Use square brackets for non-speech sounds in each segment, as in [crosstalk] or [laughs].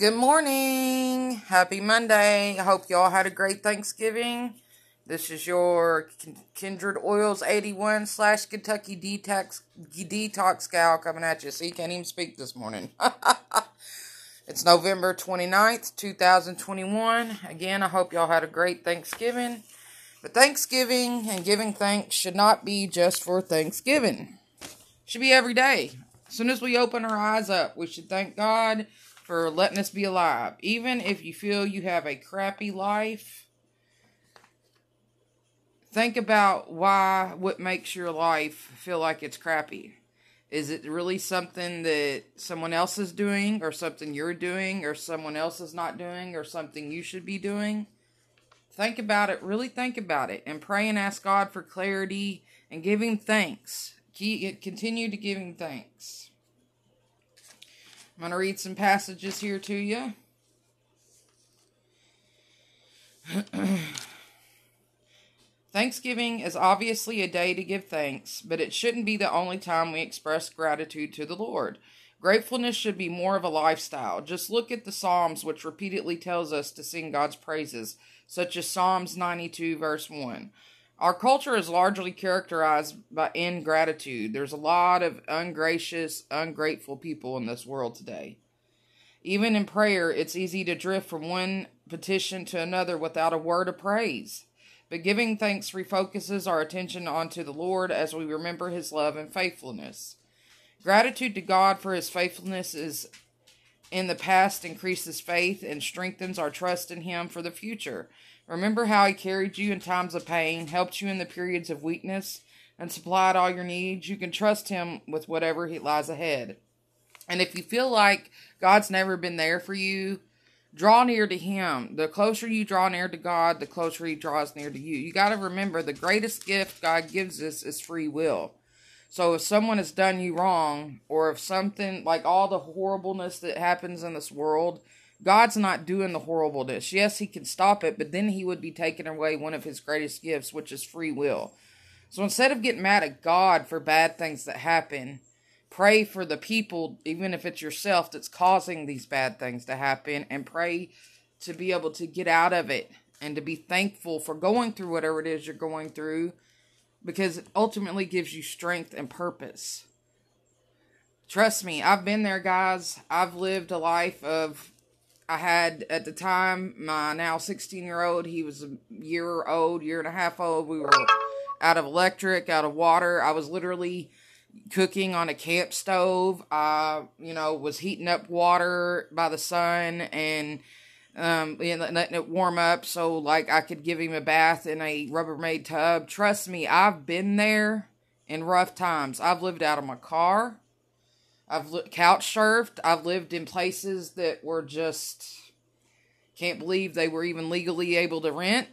Good morning. Happy Monday. I hope y'all had a great Thanksgiving. This is your Kindred Oils 81 slash Kentucky Detox, Detox Gal coming at you. See, can't even speak this morning. [laughs] it's November 29th, 2021. Again, I hope y'all had a great Thanksgiving. But Thanksgiving and giving thanks should not be just for Thanksgiving. It should be every day. As soon as we open our eyes up, we should thank God for letting us be alive. Even if you feel you have a crappy life, think about why, what makes your life feel like it's crappy. Is it really something that someone else is doing, or something you're doing, or someone else is not doing, or something you should be doing? Think about it, really think about it, and pray and ask God for clarity and give Him thanks continue to give him thanks. I'm going to read some passages here to you. [clears throat] Thanksgiving is obviously a day to give thanks, but it shouldn't be the only time we express gratitude to the Lord. Gratefulness should be more of a lifestyle. Just look at the Psalms, which repeatedly tells us to sing God's praises, such as Psalms 92, verse 1. Our culture is largely characterized by ingratitude. There's a lot of ungracious, ungrateful people in this world today. Even in prayer, it's easy to drift from one petition to another without a word of praise. But giving thanks refocuses our attention onto the Lord as we remember his love and faithfulness. Gratitude to God for his faithfulness is in the past increases faith and strengthens our trust in him for the future. Remember how he carried you in times of pain, helped you in the periods of weakness, and supplied all your needs. You can trust him with whatever he lies ahead. And if you feel like God's never been there for you, draw near to him. The closer you draw near to God, the closer he draws near to you. You got to remember the greatest gift God gives us is free will. So if someone has done you wrong, or if something like all the horribleness that happens in this world, God's not doing the horribleness. Yes, He can stop it, but then He would be taking away one of His greatest gifts, which is free will. So instead of getting mad at God for bad things that happen, pray for the people, even if it's yourself that's causing these bad things to happen, and pray to be able to get out of it and to be thankful for going through whatever it is you're going through because it ultimately gives you strength and purpose. Trust me, I've been there, guys. I've lived a life of I had at the time my now 16 year old. He was a year old, year and a half old. We were out of electric, out of water. I was literally cooking on a camp stove. I, you know, was heating up water by the sun and um letting it warm up so like I could give him a bath in a Rubbermaid tub. Trust me, I've been there in rough times. I've lived out of my car. I've li- couch surfed. I've lived in places that were just can't believe they were even legally able to rent.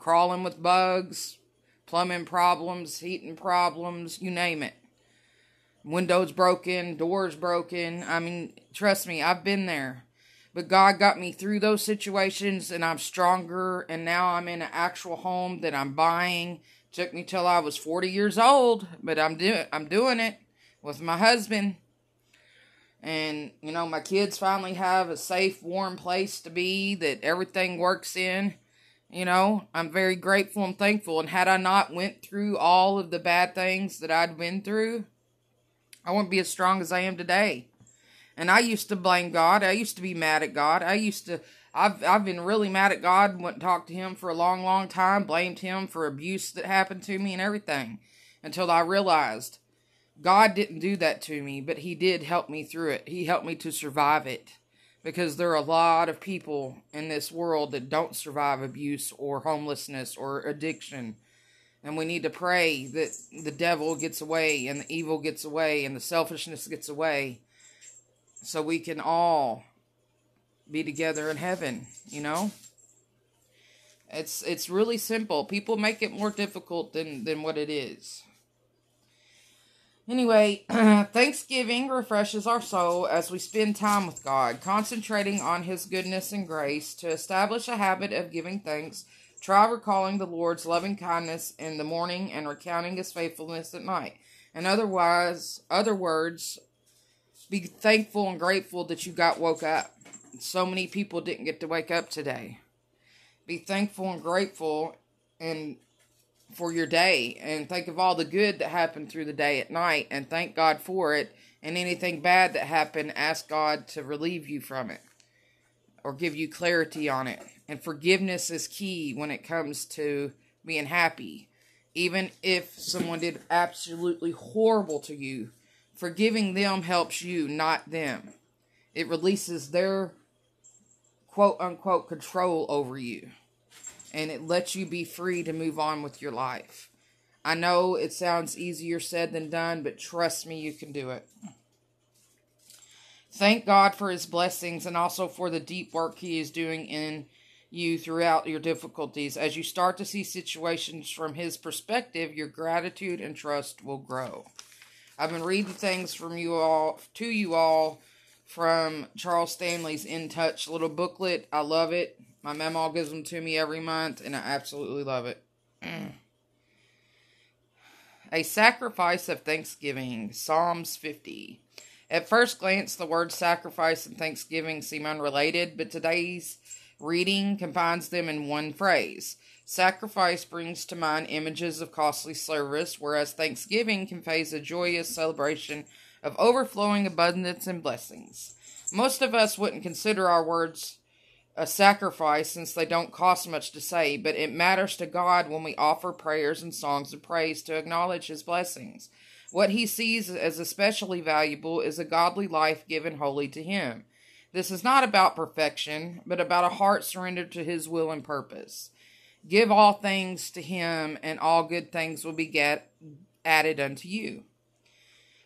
Crawling with bugs, plumbing problems, heating problems, you name it. Windows broken, doors broken. I mean, trust me, I've been there. But God got me through those situations and I'm stronger and now I'm in an actual home that I'm buying. Took me till I was 40 years old, but I'm doing I'm doing it with my husband. And, you know, my kids finally have a safe, warm place to be that everything works in. You know, I'm very grateful and thankful. And had I not went through all of the bad things that I'd been through, I wouldn't be as strong as I am today. And I used to blame God. I used to be mad at God. I used to I've I've been really mad at God, went and talked to him for a long, long time, blamed him for abuse that happened to me and everything. Until I realized God didn't do that to me, but He did help me through it. He helped me to survive it. Because there are a lot of people in this world that don't survive abuse or homelessness or addiction. And we need to pray that the devil gets away and the evil gets away and the selfishness gets away so we can all be together in heaven, you know? It's it's really simple. People make it more difficult than than what it is. Anyway, [clears throat] Thanksgiving refreshes our soul as we spend time with God, concentrating on His goodness and grace to establish a habit of giving thanks. Try recalling the Lord's loving kindness in the morning and recounting His faithfulness at night. And otherwise, other words, be thankful and grateful that you got woke up. so many people didn't get to wake up today. Be thankful and grateful and for your day and think of all the good that happened through the day at night and thank God for it and anything bad that happened ask God to relieve you from it or give you clarity on it. And forgiveness is key when it comes to being happy. Even if someone did absolutely horrible to you, forgiving them helps you, not them. It releases their quote unquote control over you. And it lets you be free to move on with your life. I know it sounds easier said than done, but trust me, you can do it. Thank God for his blessings and also for the deep work he is doing in you throughout your difficulties. As you start to see situations from his perspective, your gratitude and trust will grow. I've been reading things from you all to you all from Charles Stanley's In Touch little booklet. I love it. My mom gives them to me every month, and I absolutely love it. A sacrifice of thanksgiving, Psalms 50. At first glance, the words sacrifice and thanksgiving seem unrelated, but today's reading combines them in one phrase. Sacrifice brings to mind images of costly service, whereas thanksgiving conveys a joyous celebration of overflowing abundance and blessings. Most of us wouldn't consider our words a sacrifice since they don't cost much to say, but it matters to God when we offer prayers and songs of praise to acknowledge His blessings. What He sees as especially valuable is a godly life given wholly to Him. This is not about perfection, but about a heart surrendered to His will and purpose. Give all things to Him, and all good things will be get added unto you.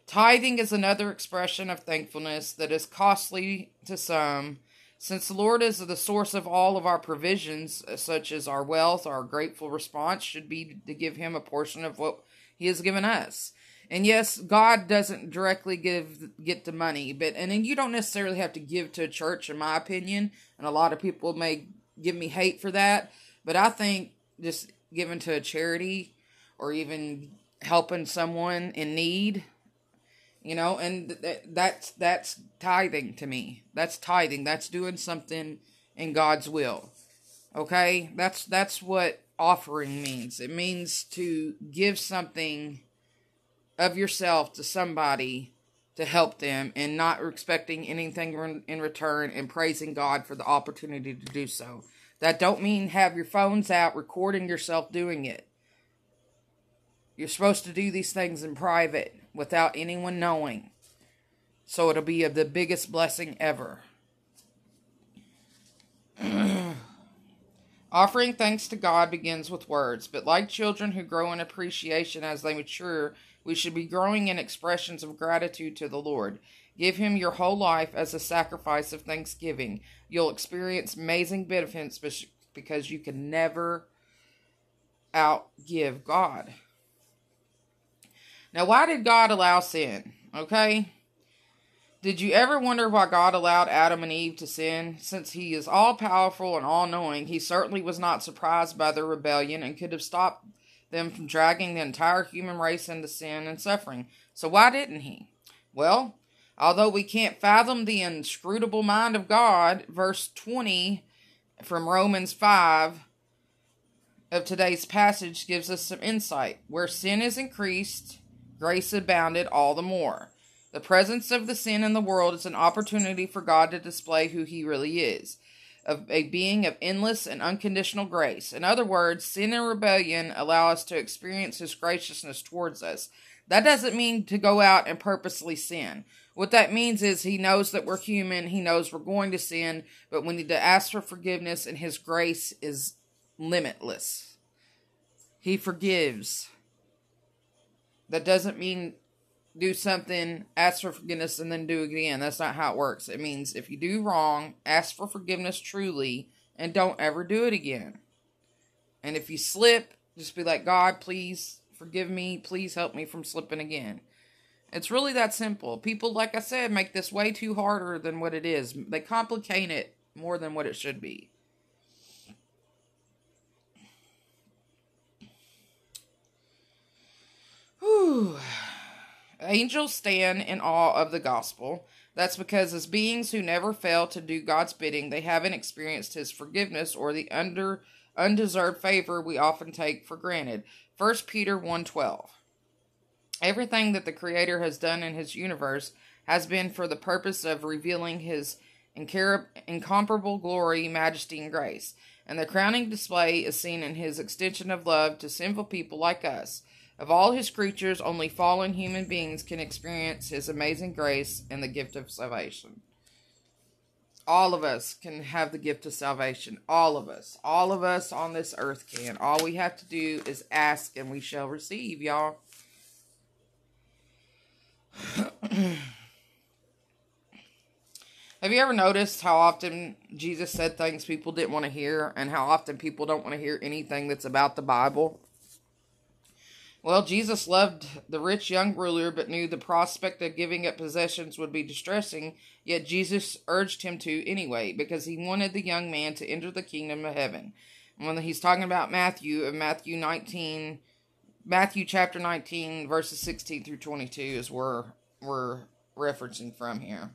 Tithing is another expression of thankfulness that is costly to some. Since the Lord is the source of all of our provisions, uh, such as our wealth, our grateful response should be to give Him a portion of what He has given us. And yes, God doesn't directly give get the money, but and then you don't necessarily have to give to a church, in my opinion. And a lot of people may give me hate for that, but I think just giving to a charity or even helping someone in need you know and th- that's that's tithing to me. That's tithing. That's doing something in god's will. Okay? That's that's what offering means. It means to give something of yourself to somebody to help them and not expecting anything in return and praising god for the opportunity to do so. That don't mean have your phones out recording yourself doing it. You're supposed to do these things in private without anyone knowing. So it'll be the biggest blessing ever. [clears throat] Offering thanks to God begins with words, but like children who grow in appreciation as they mature, we should be growing in expressions of gratitude to the Lord. Give Him your whole life as a sacrifice of thanksgiving. You'll experience amazing benefits because you can never outgive God. Now, why did God allow sin? Okay? Did you ever wonder why God allowed Adam and Eve to sin? Since he is all powerful and all knowing, he certainly was not surprised by their rebellion and could have stopped them from dragging the entire human race into sin and suffering. So why didn't he? Well, although we can't fathom the inscrutable mind of God, verse 20 from Romans 5 of today's passage gives us some insight. Where sin is increased, grace abounded all the more. The presence of the sin in the world is an opportunity for God to display who He really is of a being of endless and unconditional grace. In other words, sin and rebellion allow us to experience His graciousness towards us. That doesn't mean to go out and purposely sin. What that means is He knows that we're human, He knows we're going to sin, but we need to ask for forgiveness, and His grace is limitless. He forgives. That doesn't mean do something, ask for forgiveness, and then do it again. That's not how it works. It means if you do wrong, ask for forgiveness truly, and don't ever do it again. And if you slip, just be like, God, please forgive me. Please help me from slipping again. It's really that simple. People, like I said, make this way too harder than what it is. They complicate it more than what it should be. Angels stand in awe of the gospel. That's because, as beings who never fail to do God's bidding, they haven't experienced His forgiveness or the under undeserved favor we often take for granted. 1 Peter 1:12. Everything that the Creator has done in His universe has been for the purpose of revealing His incomparable glory, majesty, and grace. And the crowning display is seen in His extension of love to sinful people like us. Of all his creatures, only fallen human beings can experience his amazing grace and the gift of salvation. All of us can have the gift of salvation. All of us. All of us on this earth can. All we have to do is ask and we shall receive, y'all. [clears throat] have you ever noticed how often Jesus said things people didn't want to hear and how often people don't want to hear anything that's about the Bible? Well, Jesus loved the rich young ruler, but knew the prospect of giving up possessions would be distressing, yet Jesus urged him to anyway, because he wanted the young man to enter the kingdom of heaven. And when he's talking about Matthew, of Matthew 19, Matthew chapter 19, verses 16 through 22 is where we're referencing from here.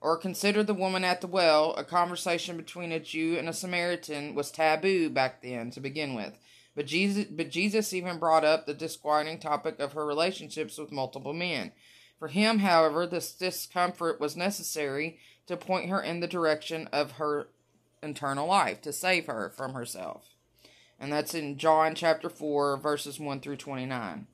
Or consider the woman at the well. A conversation between a Jew and a Samaritan was taboo back then to begin with. But Jesus, but Jesus even brought up the disquieting topic of her relationships with multiple men. For him, however, this discomfort was necessary to point her in the direction of her eternal life, to save her from herself. And that's in John chapter 4, verses 1 through 29.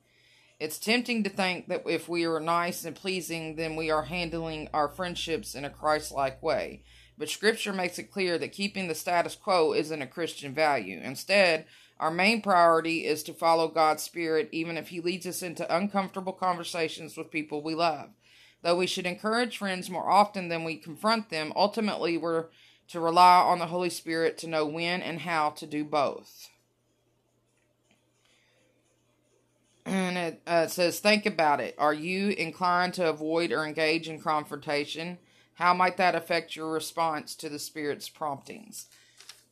It's tempting to think that if we are nice and pleasing, then we are handling our friendships in a Christ like way. But Scripture makes it clear that keeping the status quo isn't a Christian value. Instead, our main priority is to follow God's Spirit, even if He leads us into uncomfortable conversations with people we love. Though we should encourage friends more often than we confront them, ultimately we're to rely on the Holy Spirit to know when and how to do both. And it uh, says, Think about it. Are you inclined to avoid or engage in confrontation? How might that affect your response to the Spirit's promptings?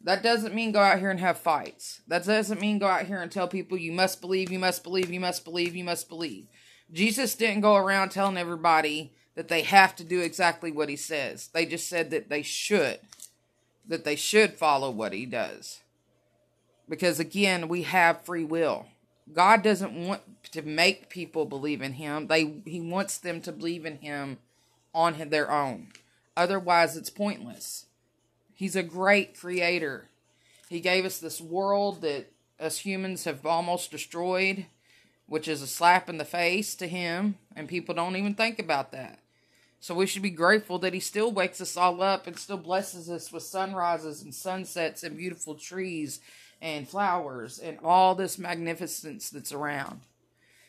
That doesn't mean go out here and have fights. That doesn't mean go out here and tell people you must believe, you must believe, you must believe, you must believe. Jesus didn't go around telling everybody that they have to do exactly what he says. They just said that they should. That they should follow what he does. Because again, we have free will. God doesn't want to make people believe in him. They he wants them to believe in him on their own. Otherwise, it's pointless. He's a great creator. He gave us this world that us humans have almost destroyed, which is a slap in the face to him, and people don't even think about that. So we should be grateful that he still wakes us all up and still blesses us with sunrises and sunsets and beautiful trees and flowers and all this magnificence that's around.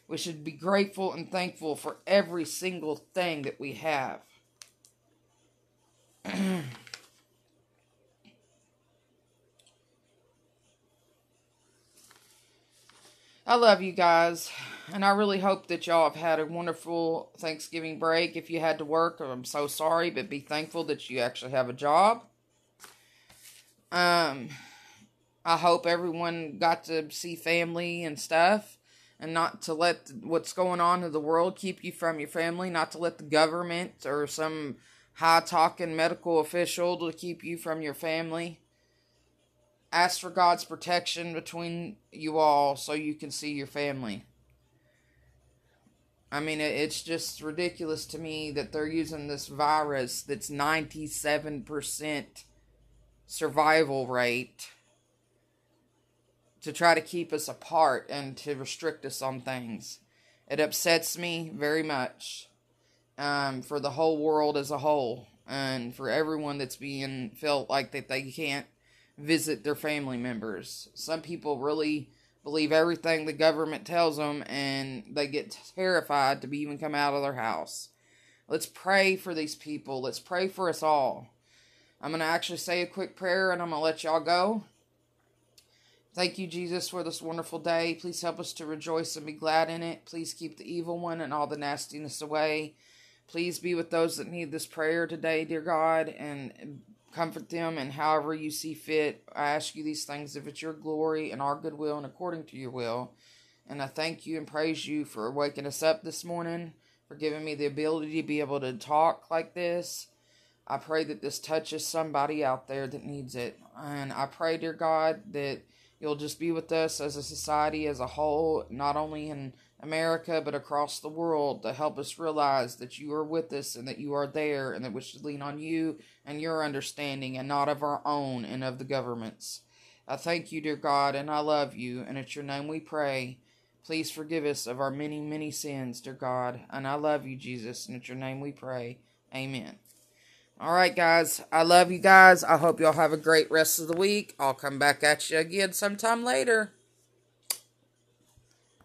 We should be grateful and thankful for every single thing that we have. [clears throat] I love you guys, and I really hope that y'all have had a wonderful Thanksgiving break. If you had to work, I'm so sorry, but be thankful that you actually have a job. Um, I hope everyone got to see family and stuff, and not to let what's going on in the world keep you from your family, not to let the government or some high talking medical official to keep you from your family ask for God's protection between you all so you can see your family. I mean, it's just ridiculous to me that they're using this virus that's 97% survival rate to try to keep us apart and to restrict us on things. It upsets me very much um, for the whole world as a whole and for everyone that's being felt like that they can't visit their family members. Some people really believe everything the government tells them and they get terrified to even come out of their house. Let's pray for these people. Let's pray for us all. I'm going to actually say a quick prayer and I'm going to let y'all go. Thank you, Jesus, for this wonderful day. Please help us to rejoice and be glad in it. Please keep the evil one and all the nastiness away. Please be with those that need this prayer today, dear God, and comfort them and however you see fit. I ask you these things if it's your glory and our goodwill and according to your will. And I thank you and praise you for waking us up this morning, for giving me the ability to be able to talk like this. I pray that this touches somebody out there that needs it. And I pray, dear God, that you'll just be with us as a society as a whole, not only in America, but across the world to help us realize that you are with us and that you are there and that we should lean on you and your understanding and not of our own and of the government's. I thank you, dear God, and I love you, and it's your name we pray. Please forgive us of our many, many sins, dear God, and I love you, Jesus, and it's your name we pray. Amen. All right, guys. I love you guys. I hope y'all have a great rest of the week. I'll come back at you again sometime later.